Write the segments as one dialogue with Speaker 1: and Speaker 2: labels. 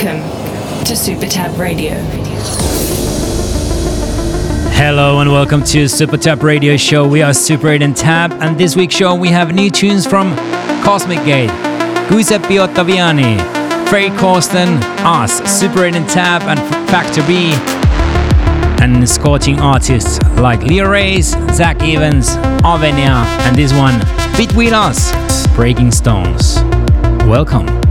Speaker 1: Welcome to Super Tab Radio.
Speaker 2: Hello and welcome to Super Tab Radio Show. We are Super 8 and Tab, and this week's show we have new tunes from Cosmic Gate, Giuseppe Ottaviani, Ferry Corsten, us, Super 8 and Tab, and Factor B, and scorching artists like Leo Reyes, Zack Evans, Avenia, and this one, Between Us, Breaking Stones. Welcome.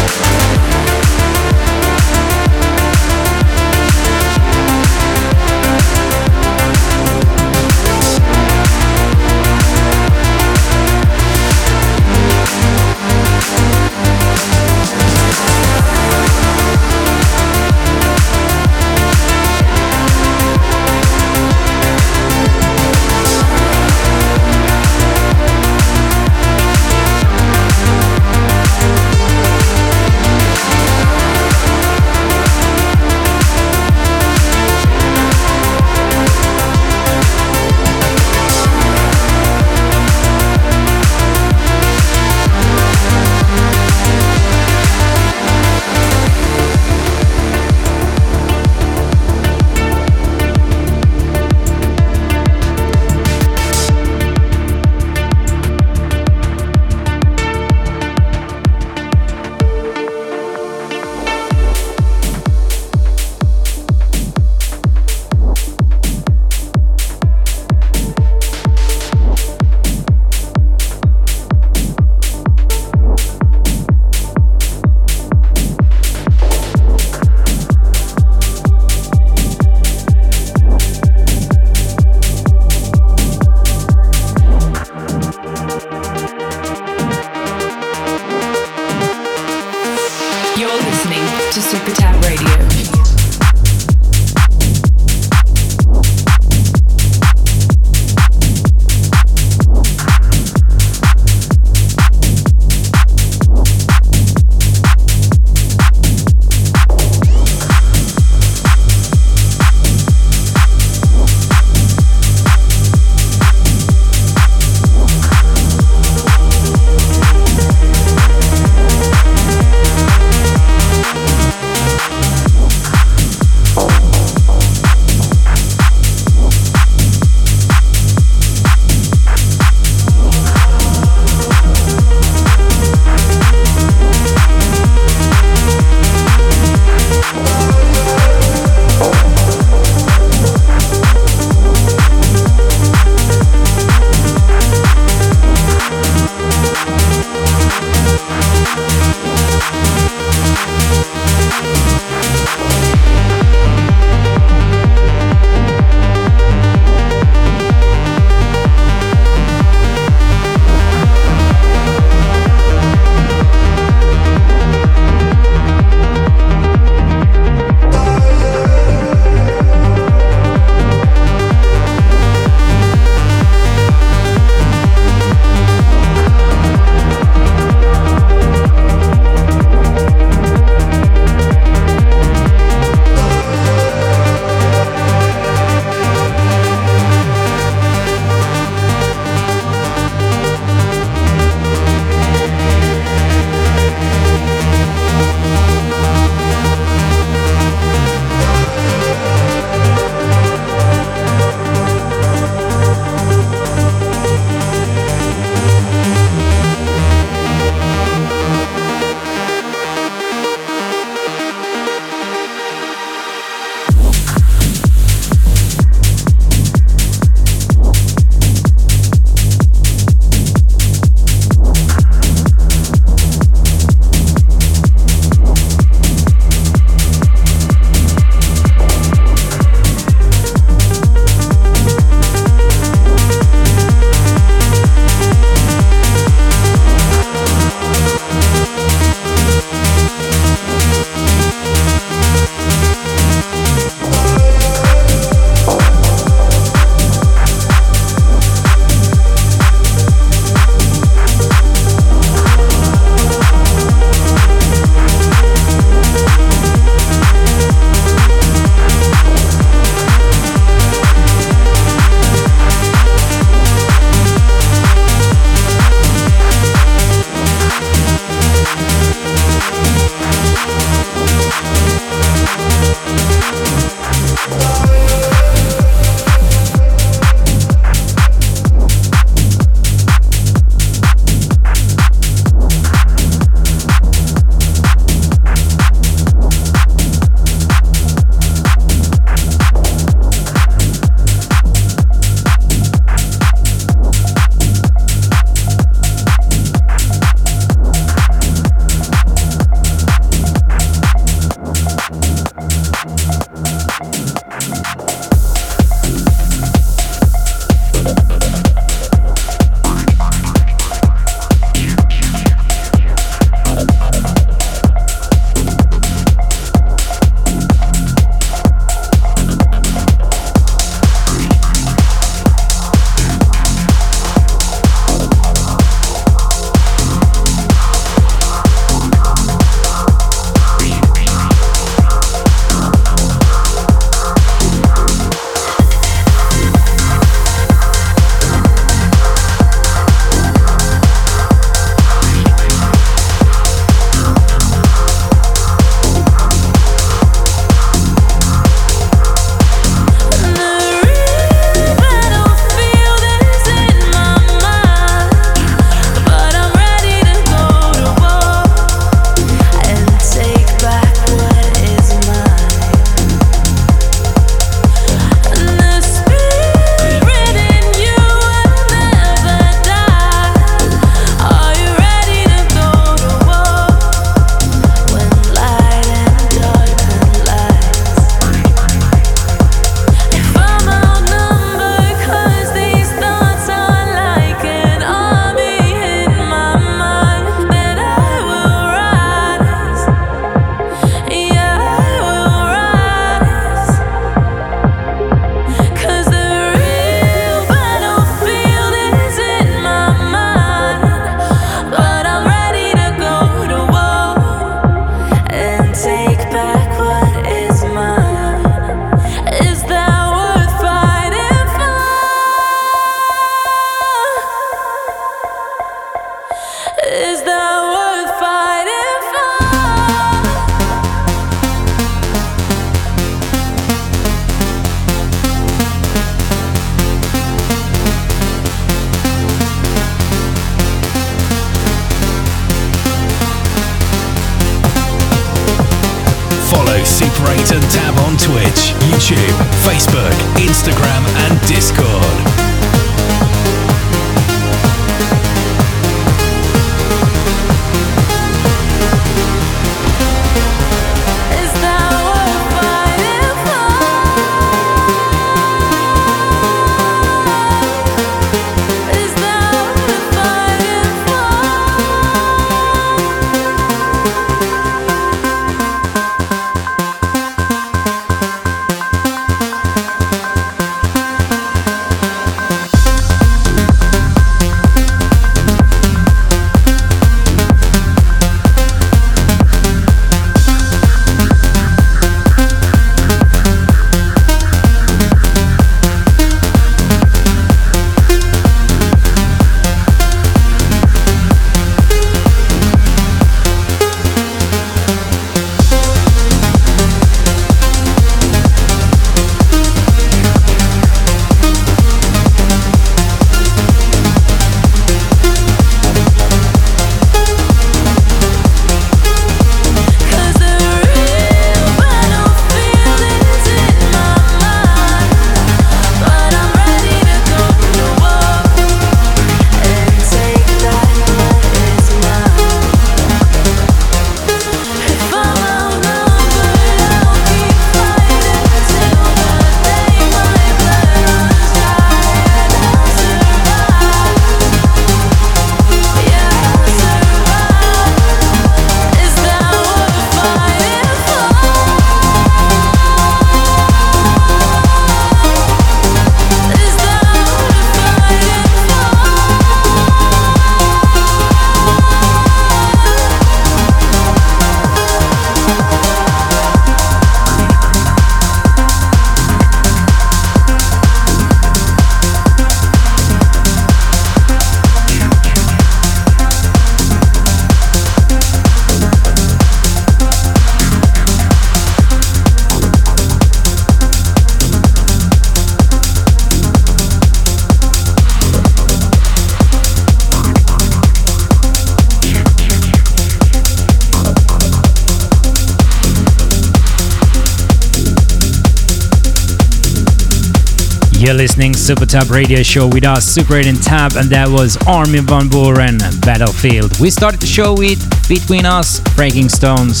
Speaker 3: Super Tab
Speaker 2: Radio Show with us, Super 8 and Tab, and that was Armin van Buuren, Battlefield. We started the show with Between Us, Breaking Stones.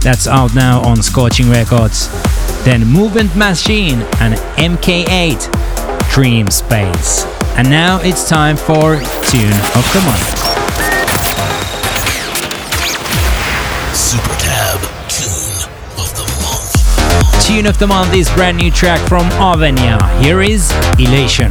Speaker 2: That's out now on Scorching Records. Then Movement Machina and MK8, Dream Space. And now it's time for Tune of the Month. Tune of the month is brand new track from Avenia. Here is Elation.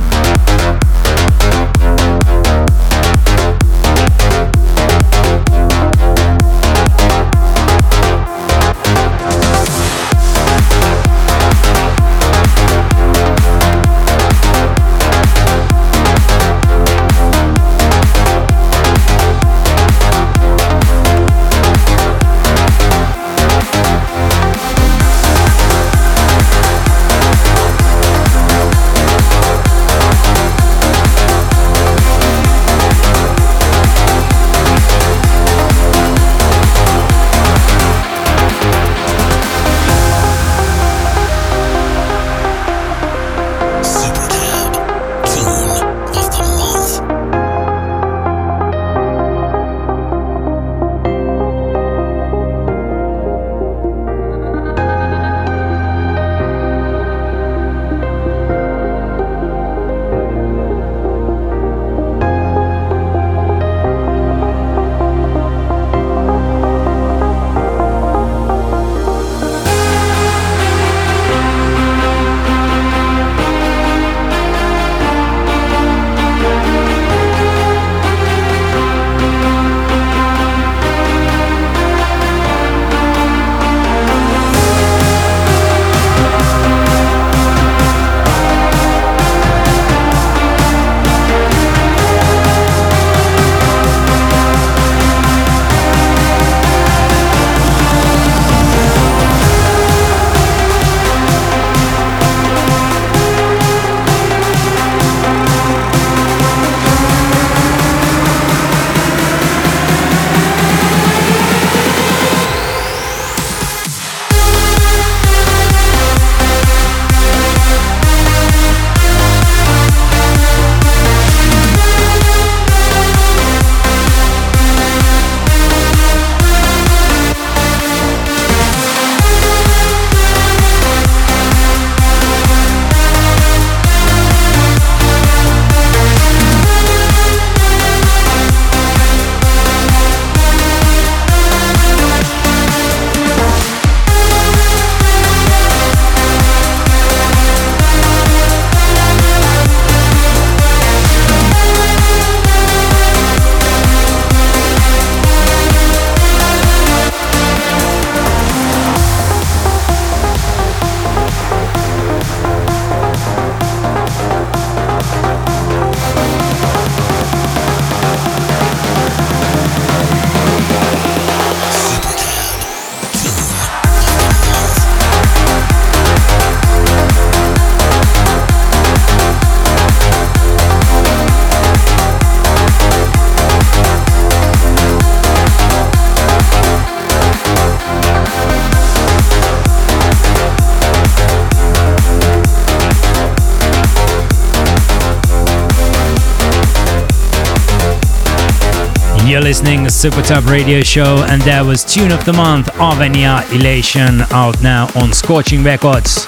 Speaker 2: Listening to Super Tab Radio Show, and that was Tune of the Month, Avenia Elation, out now on Scorching Records.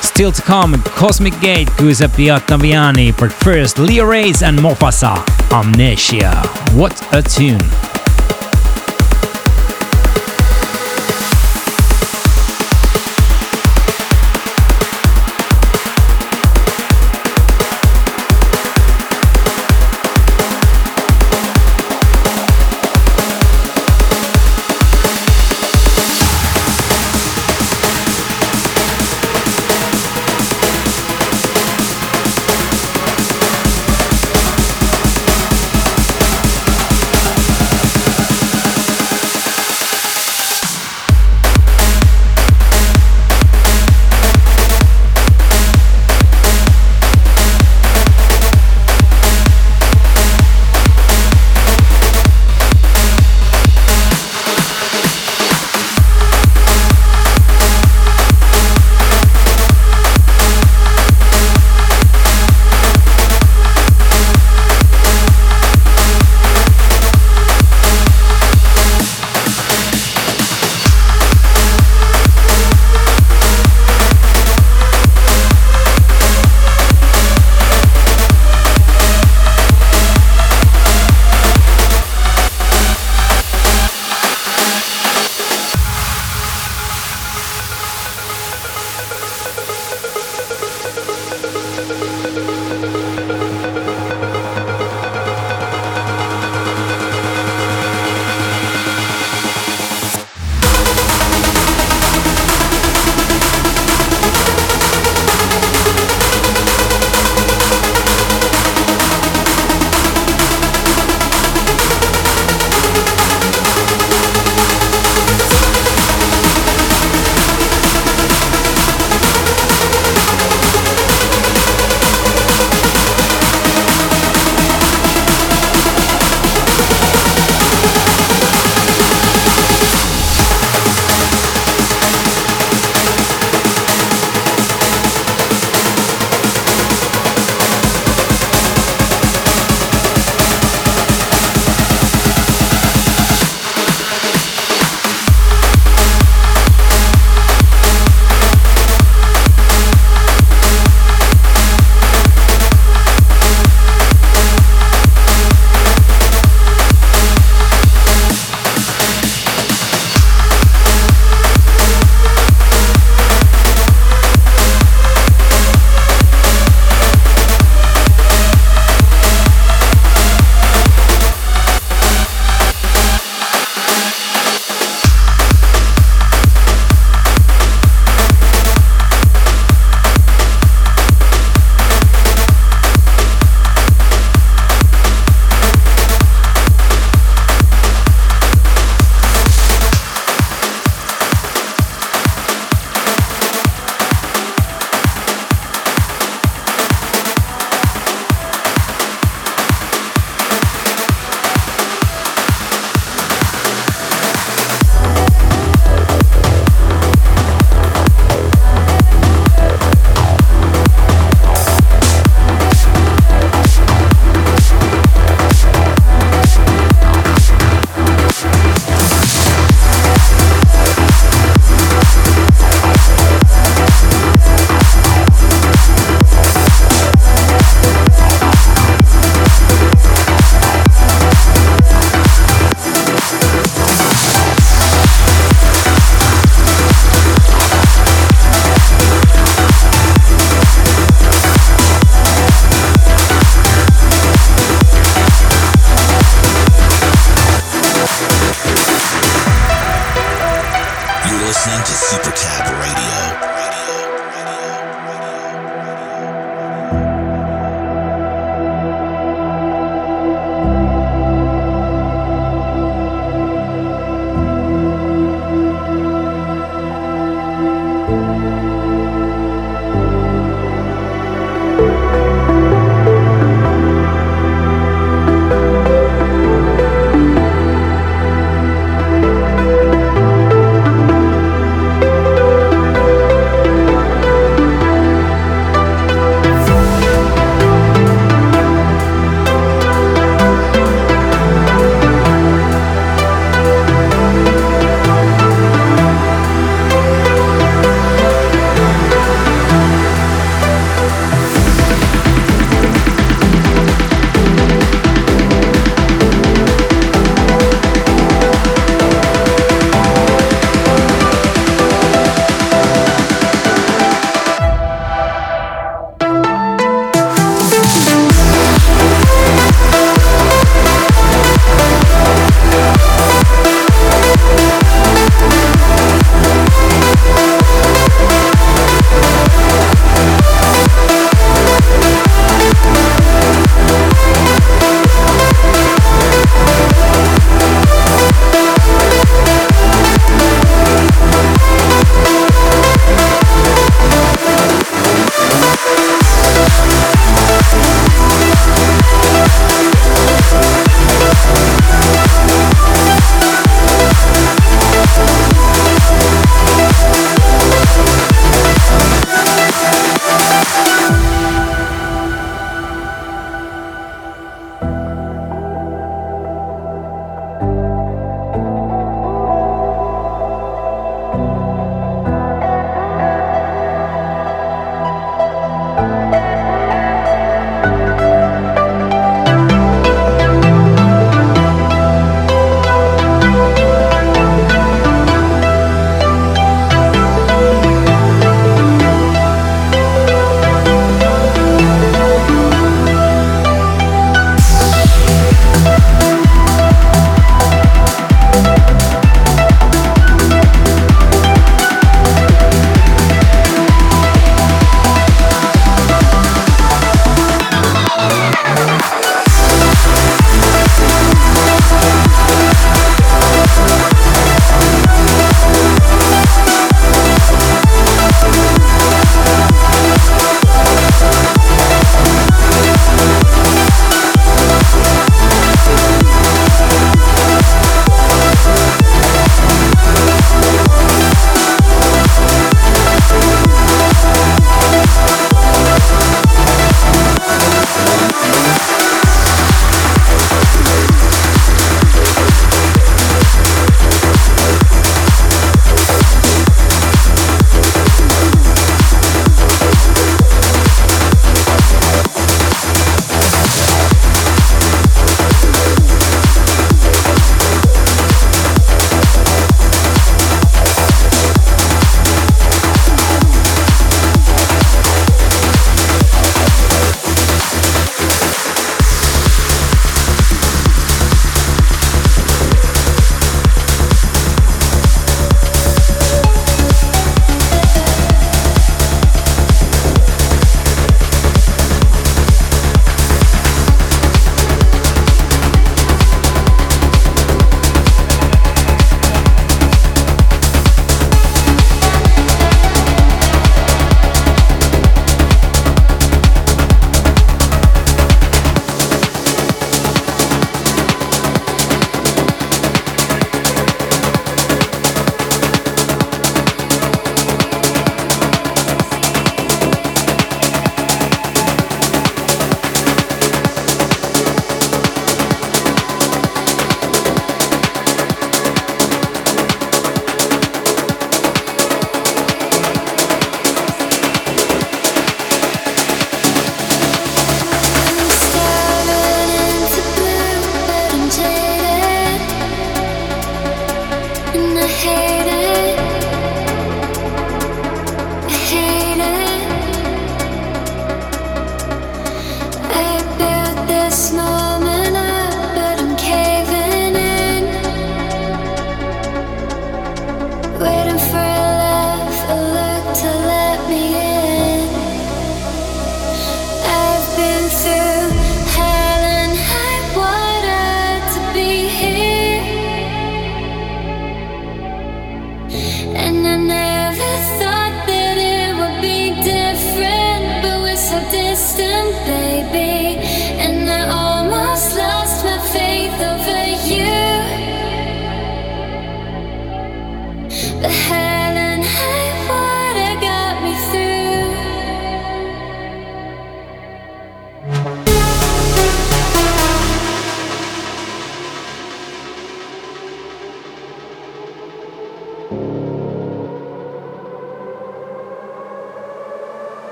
Speaker 2: Still to come, Cosmic Gate, Giuseppe Ottaviani, but first, Leo Reyes and Mofasa, Amnesia. What a tune!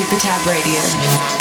Speaker 2: If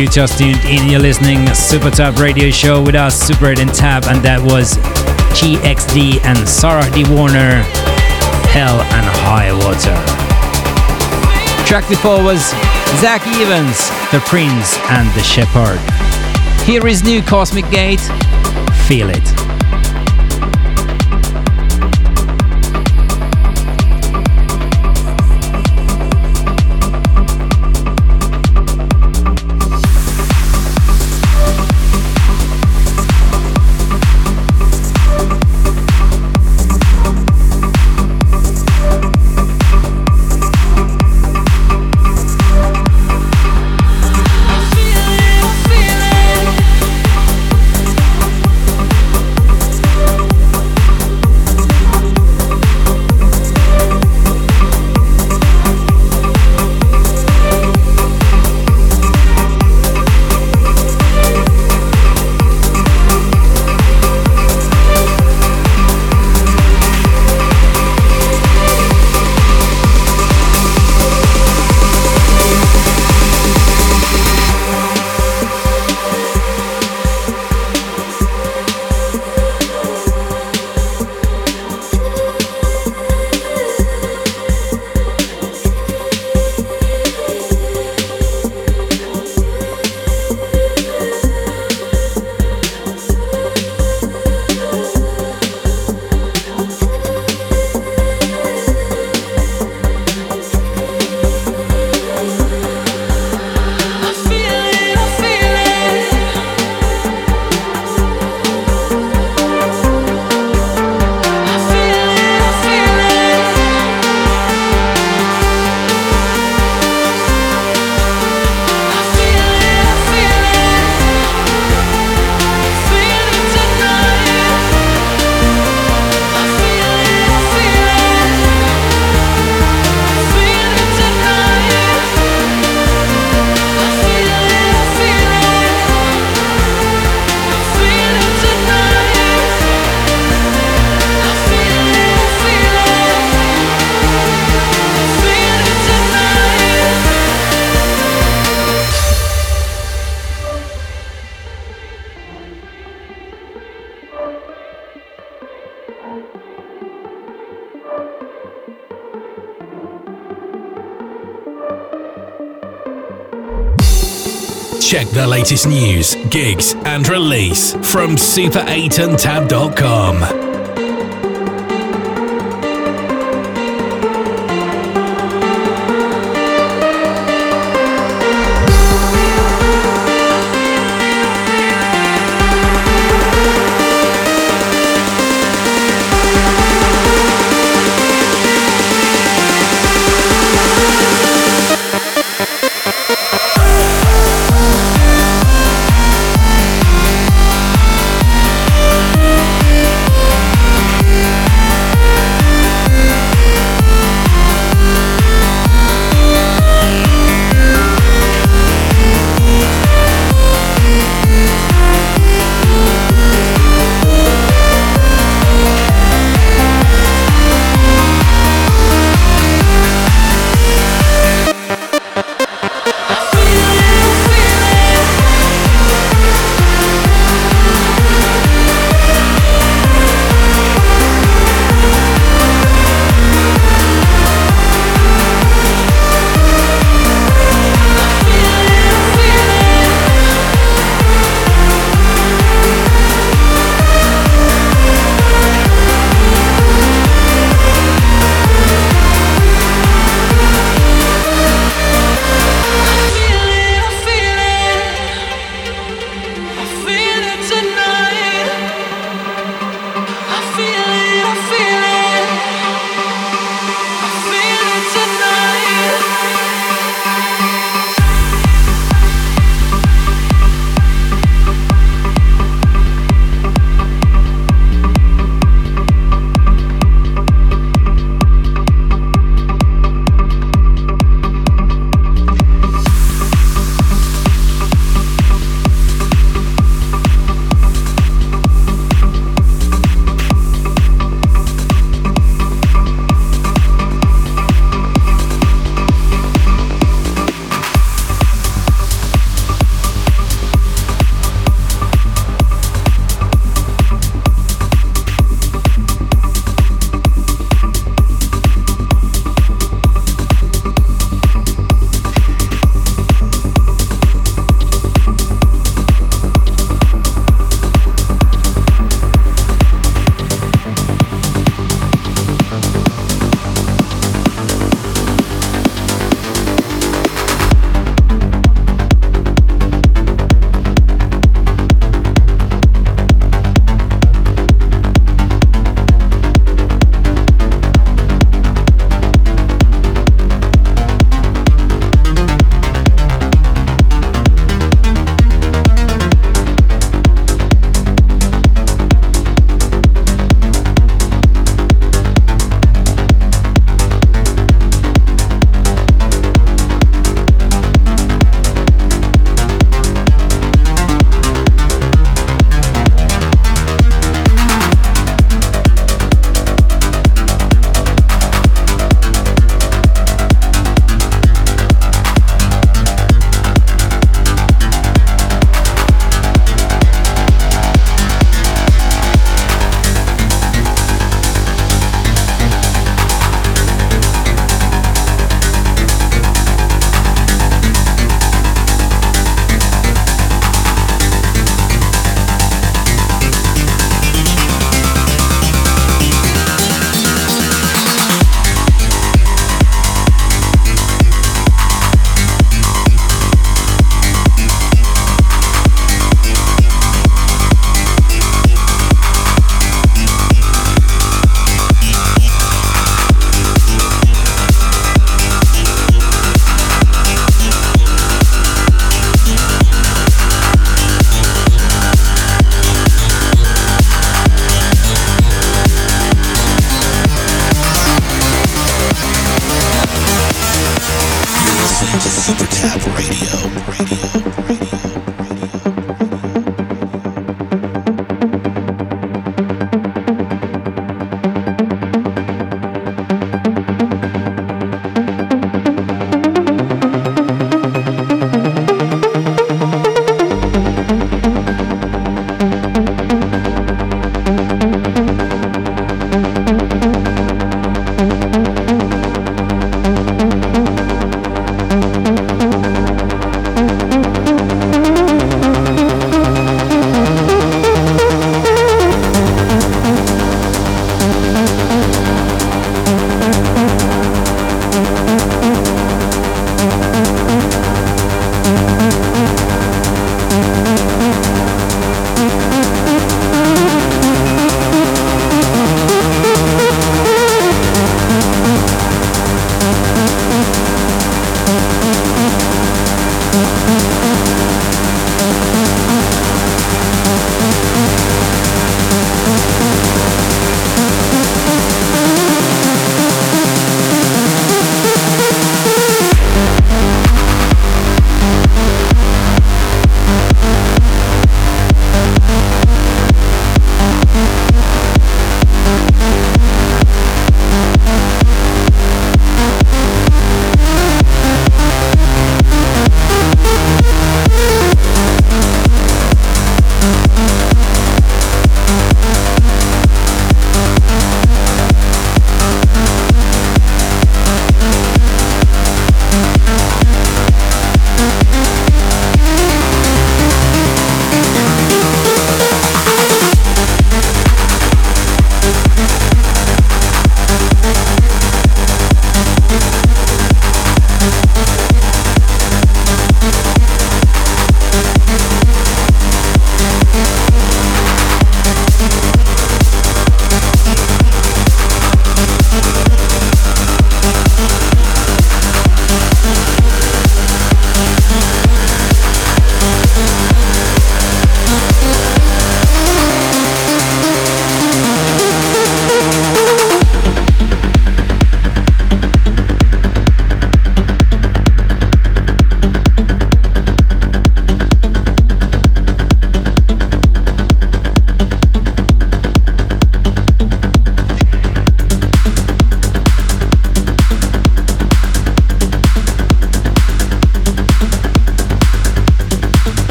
Speaker 2: you just tuned in, you're listening Super Tab Radio Show with us, Super 8 and Tab, and that was GXD and Sarah de Warren, Hell and High Water. Track before was Zack Evans, The Prince and the Shepherd. Here is new Cosmic Gate, Feel It.
Speaker 3: Check the latest news, gigs, and release from super8andtab.com.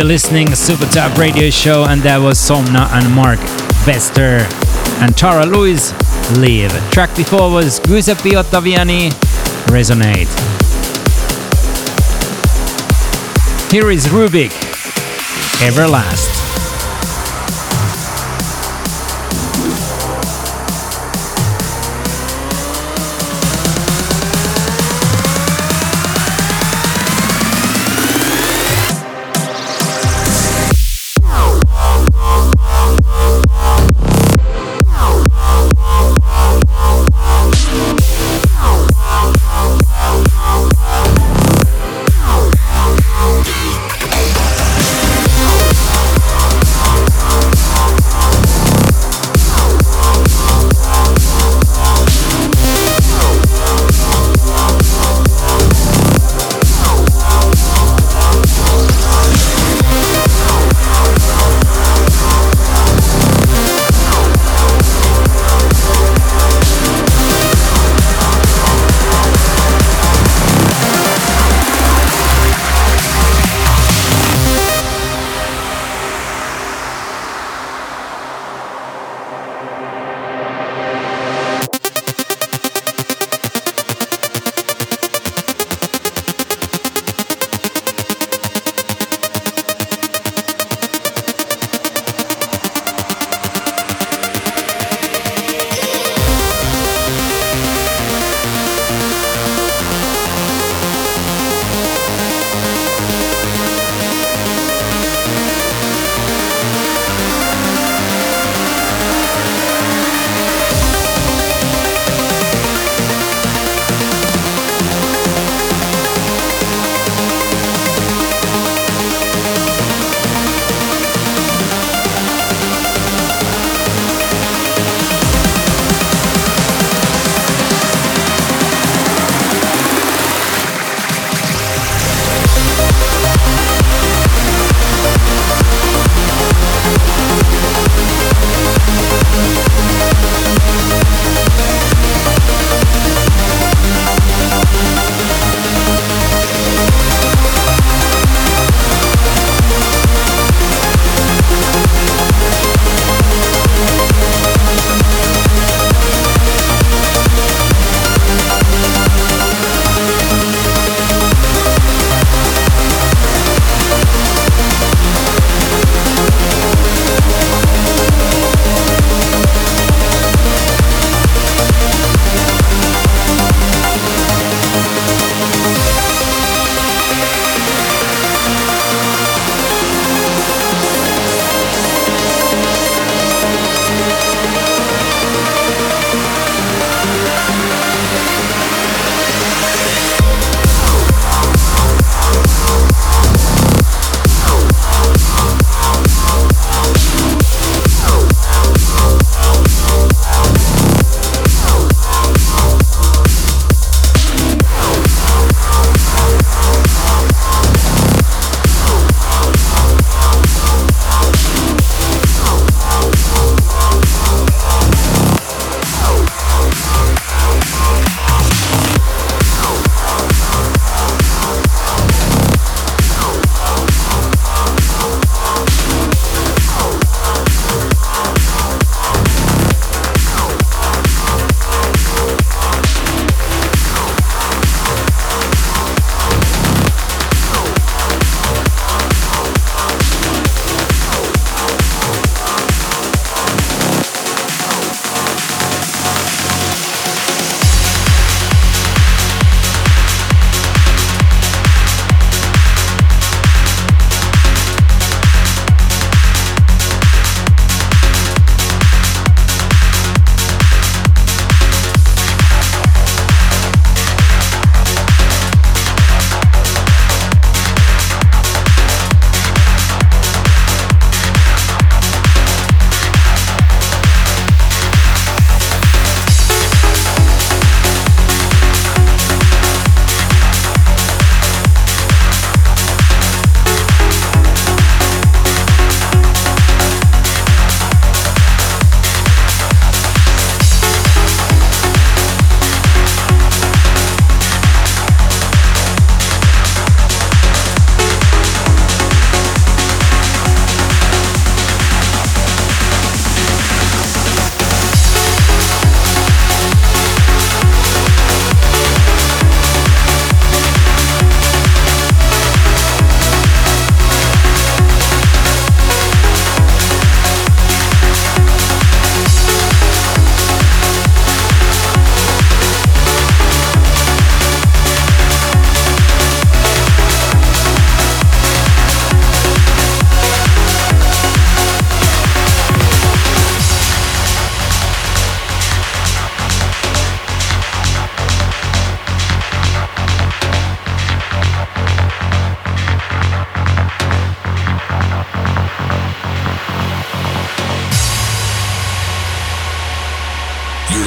Speaker 2: You're listening Super Tab Radio Show, and that was Somna and Mark Bester and Tara Louise Leave. Track before was Giuseppe Ottaviani Resonate. Here is Rub!k Everlast.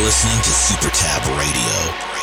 Speaker 2: listening to Super Tab Radio.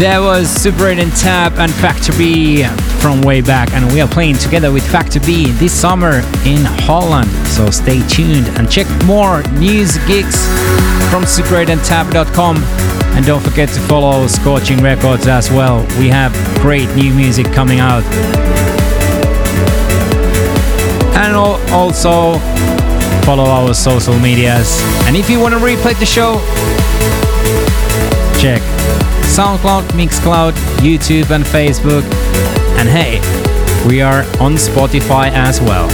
Speaker 2: There was Super 8 and Tab and Factor B from way back, and we are playing together with Factor B this summer in Holland. So stay tuned and check more news gigs from super8andtab.com. And don't forget to follow Scorching Records as well. We have great new music coming out. And also follow our social medias. And if you want to replay the show, check SoundCloud, Mixcloud, YouTube, and Facebook. And hey, we are on Spotify as well.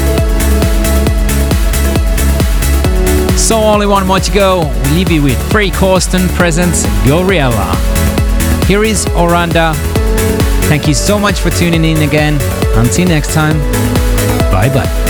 Speaker 2: So only one more to go. We leave you with Ferry Corsten presents Gouryella. Here is Orenda. Thank you so much for tuning in again. Until next time, bye bye.